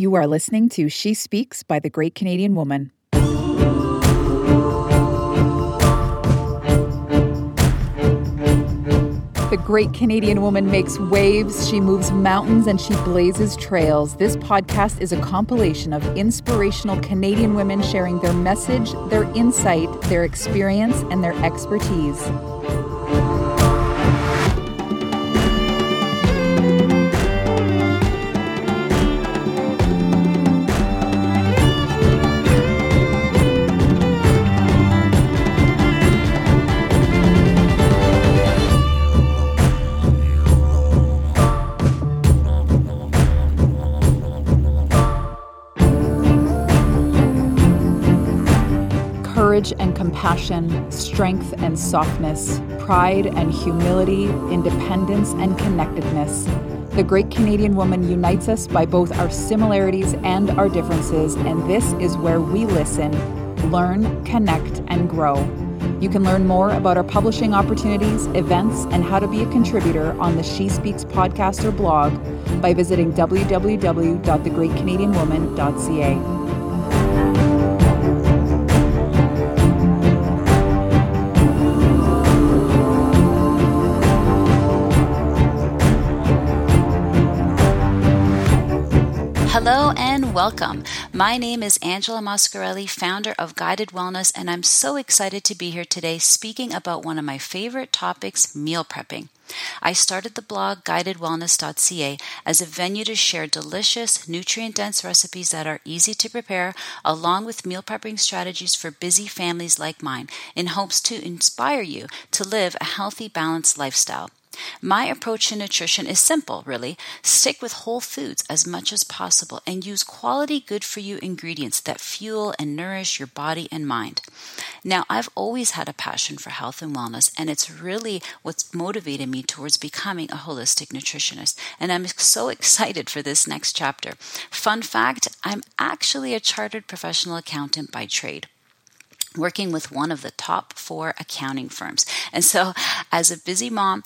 You are listening to She Speaks by the Great Canadian Woman. The great Canadian woman makes waves, she moves mountains, and she blazes trails. This podcast is a compilation of inspirational Canadian women sharing their message, their insight, their experience, and their expertise. Compassion, strength and softness, pride and humility, independence and connectedness. The great Canadian woman unites us by both our similarities and our differences, and this is where we listen, learn, connect, and grow. You can learn more about our publishing opportunities, events, and how to be a contributor on the She Speaks podcast or blog by visiting www.thegreatcanadianwoman.ca. Hello and welcome. My name is Angela Mascarelli, founder of Guided Wellness, and I'm so excited to be here today speaking about one of my favorite topics meal prepping. I started the blog guidedwellness.ca as a venue to share delicious, nutrient dense recipes that are easy to prepare, along with meal prepping strategies for busy families like mine, in hopes to inspire you to live a healthy, balanced lifestyle. My approach to nutrition is simple, really. Stick with whole foods as much as possible and use quality, good for you ingredients that fuel and nourish your body and mind. Now, I've always had a passion for health and wellness, and it's really what's motivated me towards becoming a holistic nutritionist. And I'm so excited for this next chapter. Fun fact I'm actually a chartered professional accountant by trade working with one of the top four accounting firms. And so, as a busy mom,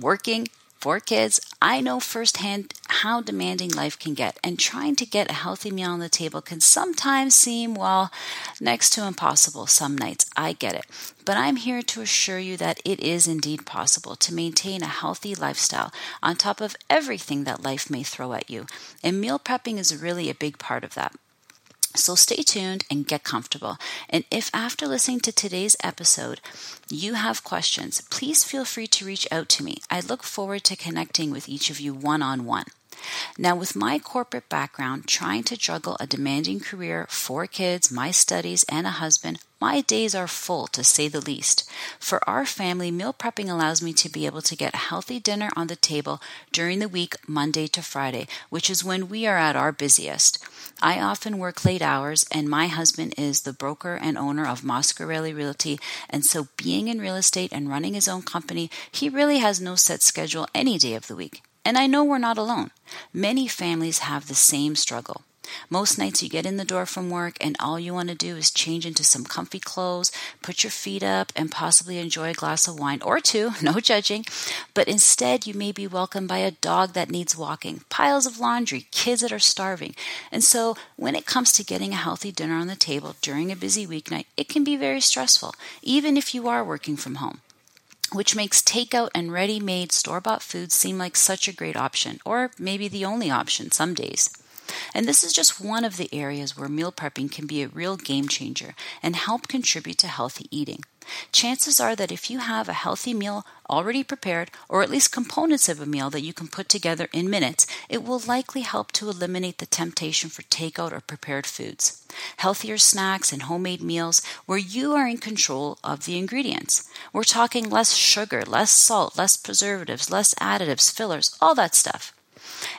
working, four kids, I know firsthand how demanding life can get, and trying to get a healthy meal on the table can sometimes seem, well, next to impossible some nights. I get it. But I'm here to assure you that it is indeed possible to maintain a healthy lifestyle on top of everything that life may throw at you. And meal prepping is really a big part of that. So stay tuned and get comfortable. And if after listening to today's episode you have questions, please feel free to reach out to me. I look forward to connecting with each of you one on one. Now, with my corporate background, trying to juggle a demanding career, four kids, my studies, and a husband, my days are full to say the least. For our family, meal prepping allows me to be able to get a healthy dinner on the table during the week, Monday to Friday, which is when we are at our busiest. I often work late hours, and my husband is the broker and owner of Moscarelli Realty, and so being in real estate and running his own company, he really has no set schedule any day of the week. And I know we're not alone. Many families have the same struggle. Most nights you get in the door from work and all you want to do is change into some comfy clothes, put your feet up, and possibly enjoy a glass of wine or two, no judging. But instead, you may be welcomed by a dog that needs walking, piles of laundry, kids that are starving. And so, when it comes to getting a healthy dinner on the table during a busy weeknight, it can be very stressful, even if you are working from home which makes takeout and ready made store bought foods seem like such a great option, or maybe the only option some days. And this is just one of the areas where meal prepping can be a real game changer and help contribute to healthy eating. Chances are that if you have a healthy meal already prepared, or at least components of a meal that you can put together in minutes, it will likely help to eliminate the temptation for takeout or prepared foods. Healthier snacks and homemade meals where you are in control of the ingredients. We're talking less sugar, less salt, less preservatives, less additives, fillers, all that stuff.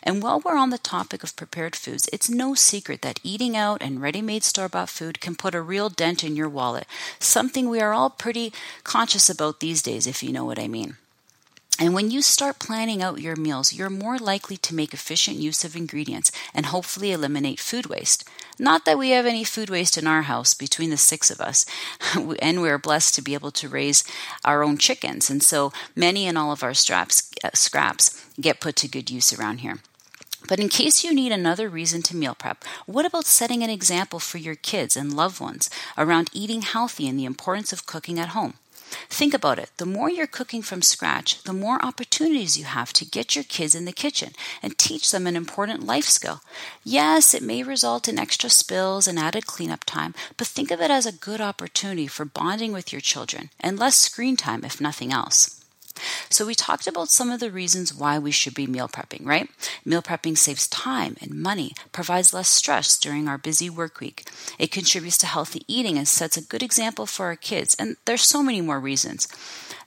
And while we're on the topic of prepared foods, it's no secret that eating out and ready made store bought food can put a real dent in your wallet, something we are all pretty conscious about these days, if you know what I mean. And when you start planning out your meals, you're more likely to make efficient use of ingredients and hopefully eliminate food waste. Not that we have any food waste in our house between the six of us, and we're blessed to be able to raise our own chickens. And so many and all of our straps, uh, scraps get put to good use around here. But in case you need another reason to meal prep, what about setting an example for your kids and loved ones around eating healthy and the importance of cooking at home? Think about it. The more you're cooking from scratch, the more opportunities you have to get your kids in the kitchen and teach them an important life skill. Yes, it may result in extra spills and added cleanup time, but think of it as a good opportunity for bonding with your children and less screen time if nothing else. So, we talked about some of the reasons why we should be meal prepping, right? Meal prepping saves time and money, provides less stress during our busy work week. It contributes to healthy eating and sets a good example for our kids. And there's so many more reasons.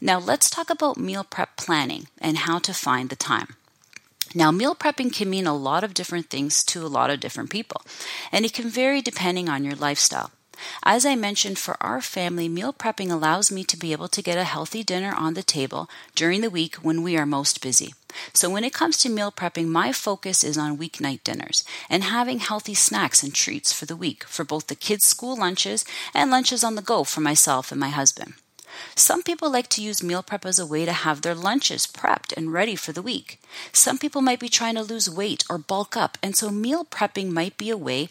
Now, let's talk about meal prep planning and how to find the time. Now, meal prepping can mean a lot of different things to a lot of different people, and it can vary depending on your lifestyle. As I mentioned, for our family, meal prepping allows me to be able to get a healthy dinner on the table during the week when we are most busy. So, when it comes to meal prepping, my focus is on weeknight dinners and having healthy snacks and treats for the week for both the kids' school lunches and lunches on the go for myself and my husband. Some people like to use meal prep as a way to have their lunches prepped and ready for the week. Some people might be trying to lose weight or bulk up, and so meal prepping might be a way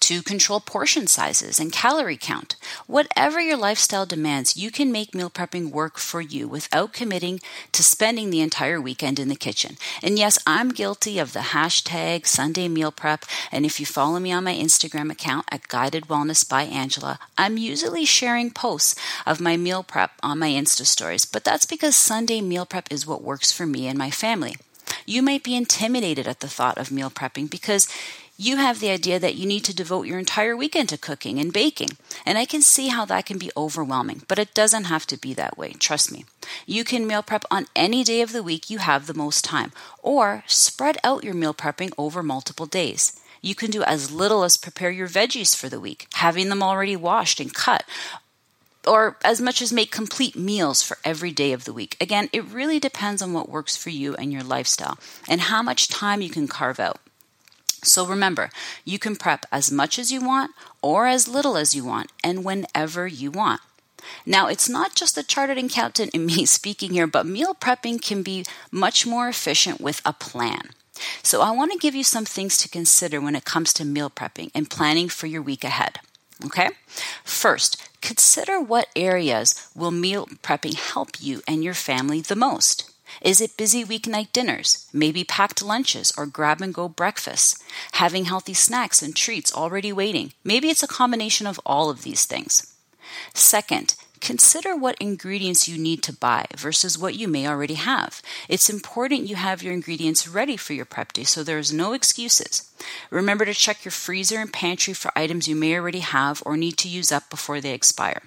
to control portion sizes and calorie count. Whatever your lifestyle demands, you can make meal prepping work for you without committing to spending the entire weekend in the kitchen. And yes, I'm guilty of the hashtag Sunday meal prep. And if you follow me on my Instagram account at Guided Wellness by Angela, I'm usually sharing posts of my meal prep on my Insta stories. But that's because Sunday meal prep is what works for me and my family. You might be intimidated at the thought of meal prepping because you have the idea that you need to devote your entire weekend to cooking and baking. And I can see how that can be overwhelming, but it doesn't have to be that way. Trust me. You can meal prep on any day of the week you have the most time, or spread out your meal prepping over multiple days. You can do as little as prepare your veggies for the week, having them already washed and cut, or as much as make complete meals for every day of the week. Again, it really depends on what works for you and your lifestyle and how much time you can carve out. So remember, you can prep as much as you want or as little as you want and whenever you want. Now, it's not just the chartered accountant and me speaking here, but meal prepping can be much more efficient with a plan. So, I want to give you some things to consider when it comes to meal prepping and planning for your week ahead. Okay? First, consider what areas will meal prepping help you and your family the most. Is it busy weeknight dinners, maybe packed lunches or grab and go breakfasts, having healthy snacks and treats already waiting? Maybe it's a combination of all of these things. Second, consider what ingredients you need to buy versus what you may already have. It's important you have your ingredients ready for your prep day so there's no excuses. Remember to check your freezer and pantry for items you may already have or need to use up before they expire.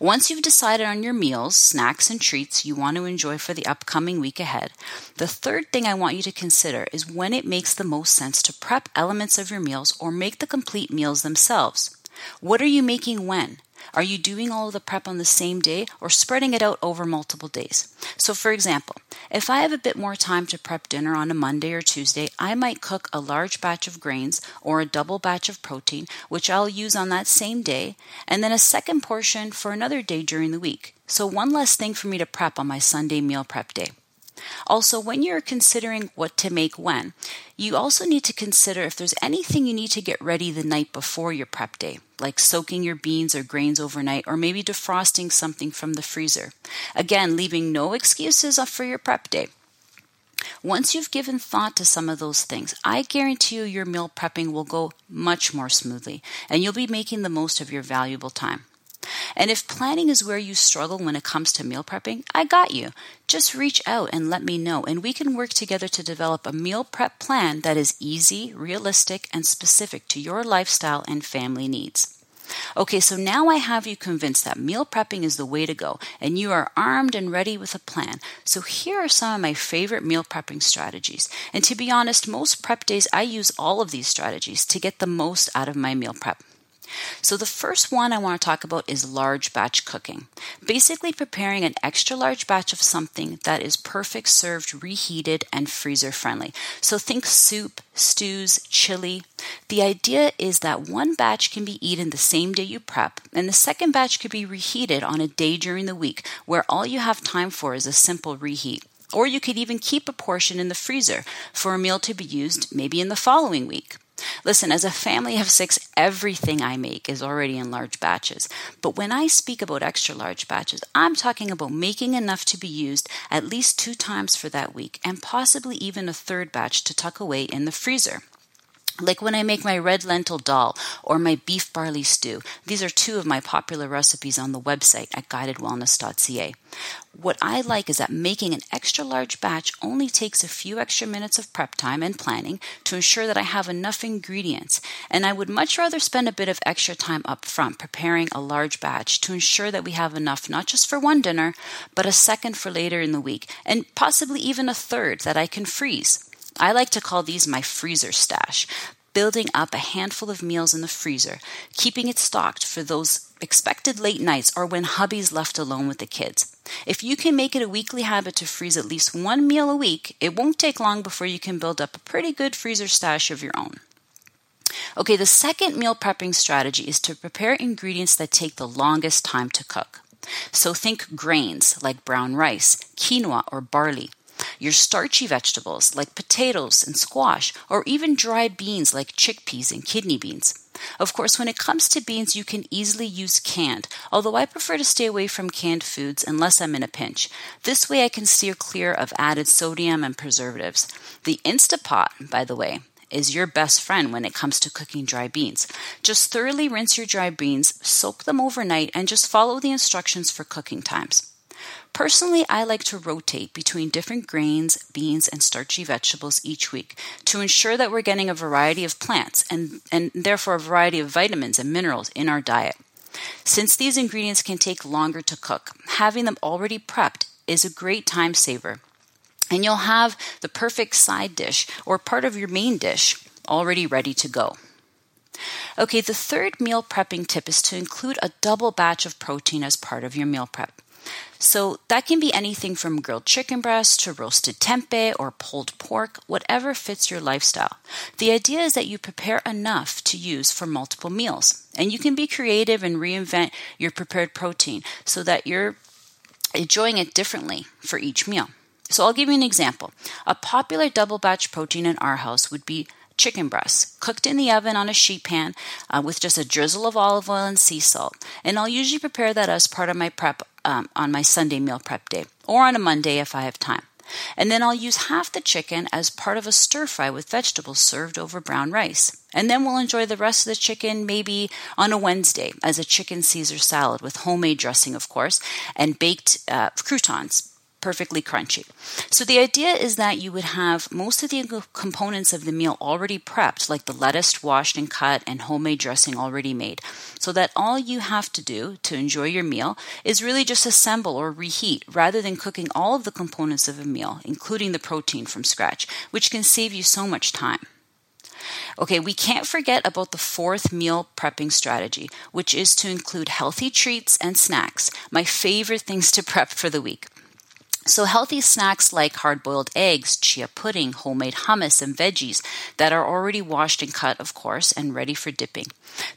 Once you've decided on your meals, snacks, and treats you want to enjoy for the upcoming week ahead, the third thing I want you to consider is when it makes the most sense to prep elements of your meals or make the complete meals themselves. What are you making when? Are you doing all of the prep on the same day or spreading it out over multiple days? So, for example, if I have a bit more time to prep dinner on a Monday or Tuesday, I might cook a large batch of grains or a double batch of protein, which I'll use on that same day, and then a second portion for another day during the week. So, one less thing for me to prep on my Sunday meal prep day. Also, when you're considering what to make when, you also need to consider if there's anything you need to get ready the night before your prep day, like soaking your beans or grains overnight, or maybe defrosting something from the freezer. Again, leaving no excuses for your prep day. Once you've given thought to some of those things, I guarantee you your meal prepping will go much more smoothly and you'll be making the most of your valuable time. And if planning is where you struggle when it comes to meal prepping, I got you. Just reach out and let me know, and we can work together to develop a meal prep plan that is easy, realistic, and specific to your lifestyle and family needs. Okay, so now I have you convinced that meal prepping is the way to go, and you are armed and ready with a plan. So here are some of my favorite meal prepping strategies. And to be honest, most prep days I use all of these strategies to get the most out of my meal prep. So, the first one I want to talk about is large batch cooking. Basically, preparing an extra large batch of something that is perfect served reheated and freezer friendly. So, think soup, stews, chili. The idea is that one batch can be eaten the same day you prep, and the second batch could be reheated on a day during the week where all you have time for is a simple reheat. Or you could even keep a portion in the freezer for a meal to be used maybe in the following week. Listen, as a family of six, everything I make is already in large batches. But when I speak about extra large batches, I'm talking about making enough to be used at least two times for that week and possibly even a third batch to tuck away in the freezer. Like when I make my red lentil dal or my beef barley stew. These are two of my popular recipes on the website at guidedwellness.ca. What I like is that making an extra large batch only takes a few extra minutes of prep time and planning to ensure that I have enough ingredients. And I would much rather spend a bit of extra time up front preparing a large batch to ensure that we have enough not just for one dinner, but a second for later in the week, and possibly even a third that I can freeze. I like to call these my freezer stash, building up a handful of meals in the freezer, keeping it stocked for those expected late nights or when hubby's left alone with the kids. If you can make it a weekly habit to freeze at least one meal a week, it won't take long before you can build up a pretty good freezer stash of your own. Okay, the second meal prepping strategy is to prepare ingredients that take the longest time to cook. So think grains like brown rice, quinoa, or barley your starchy vegetables like potatoes and squash, or even dry beans like chickpeas and kidney beans. Of course, when it comes to beans, you can easily use canned, although I prefer to stay away from canned foods unless I'm in a pinch. This way, I can steer clear of added sodium and preservatives. The Instapot, by the way, is your best friend when it comes to cooking dry beans. Just thoroughly rinse your dry beans, soak them overnight, and just follow the instructions for cooking times. Personally, I like to rotate between different grains, beans, and starchy vegetables each week to ensure that we're getting a variety of plants and, and therefore a variety of vitamins and minerals in our diet. Since these ingredients can take longer to cook, having them already prepped is a great time saver. And you'll have the perfect side dish or part of your main dish already ready to go. Okay, the third meal prepping tip is to include a double batch of protein as part of your meal prep. So that can be anything from grilled chicken breast to roasted tempeh or pulled pork, whatever fits your lifestyle. The idea is that you prepare enough to use for multiple meals. And you can be creative and reinvent your prepared protein so that you're enjoying it differently for each meal. So I'll give you an example. A popular double batch protein in our house would be chicken breasts, cooked in the oven on a sheet pan uh, with just a drizzle of olive oil and sea salt. And I'll usually prepare that as part of my prep um, on my Sunday meal prep day or on a Monday if I have time. And then I'll use half the chicken as part of a stir fry with vegetables served over brown rice. And then we'll enjoy the rest of the chicken maybe on a Wednesday as a chicken Caesar salad with homemade dressing, of course, and baked uh, croutons perfectly crunchy. So the idea is that you would have most of the components of the meal already prepped, like the lettuce washed and cut and homemade dressing already made, so that all you have to do to enjoy your meal is really just assemble or reheat rather than cooking all of the components of a meal, including the protein from scratch, which can save you so much time. Okay, we can't forget about the fourth meal prepping strategy, which is to include healthy treats and snacks, my favorite things to prep for the week. So, healthy snacks like hard boiled eggs, chia pudding, homemade hummus, and veggies that are already washed and cut, of course, and ready for dipping.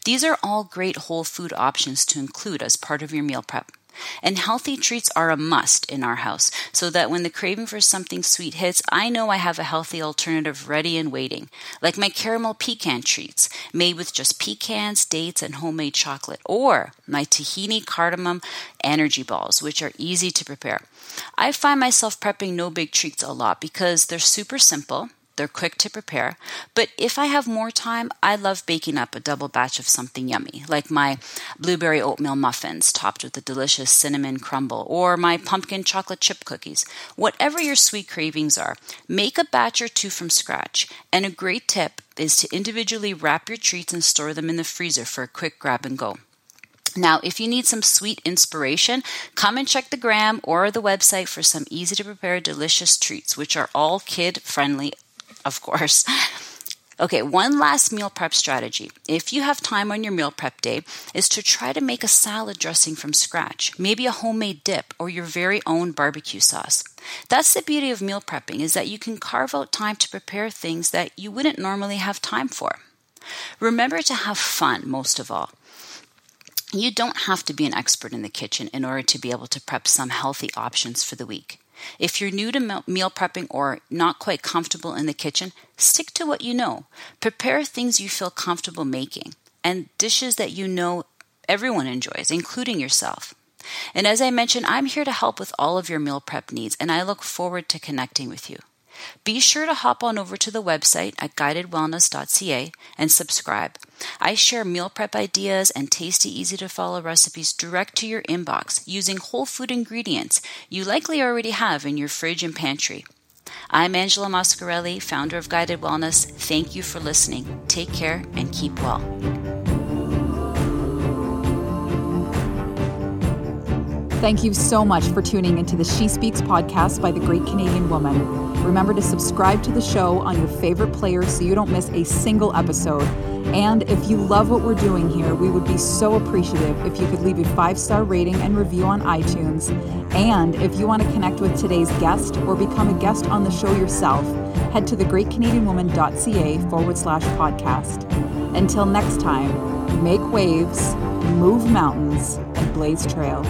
These are all great whole food options to include as part of your meal prep. And healthy treats are a must in our house so that when the craving for something sweet hits, I know I have a healthy alternative ready and waiting, like my caramel pecan treats made with just pecans, dates, and homemade chocolate, or my tahini cardamom energy balls, which are easy to prepare. I find myself prepping no bake treats a lot because they're super simple they're quick to prepare. But if I have more time, I love baking up a double batch of something yummy, like my blueberry oatmeal muffins topped with a delicious cinnamon crumble, or my pumpkin chocolate chip cookies. Whatever your sweet cravings are, make a batch or two from scratch. And a great tip is to individually wrap your treats and store them in the freezer for a quick grab and go. Now, if you need some sweet inspiration, come and check the gram or the website for some easy to prepare delicious treats, which are all kid friendly of course. Okay, one last meal prep strategy. If you have time on your meal prep day, is to try to make a salad dressing from scratch, maybe a homemade dip or your very own barbecue sauce. That's the beauty of meal prepping is that you can carve out time to prepare things that you wouldn't normally have time for. Remember to have fun most of all. You don't have to be an expert in the kitchen in order to be able to prep some healthy options for the week. If you're new to meal prepping or not quite comfortable in the kitchen, stick to what you know. Prepare things you feel comfortable making and dishes that you know everyone enjoys, including yourself. And as I mentioned, I'm here to help with all of your meal prep needs, and I look forward to connecting with you. Be sure to hop on over to the website at guidedwellness.ca and subscribe. I share meal prep ideas and tasty, easy to follow recipes direct to your inbox using whole food ingredients you likely already have in your fridge and pantry. I'm Angela Moscarelli, founder of Guided Wellness. Thank you for listening. Take care and keep well. Thank you so much for tuning into the She Speaks podcast by the Great Canadian Woman. Remember to subscribe to the show on your favorite player so you don't miss a single episode. And if you love what we're doing here, we would be so appreciative if you could leave a five star rating and review on iTunes. And if you want to connect with today's guest or become a guest on the show yourself, head to thegreatcanadianwoman.ca forward slash podcast. Until next time, make waves, move mountains, and blaze trails.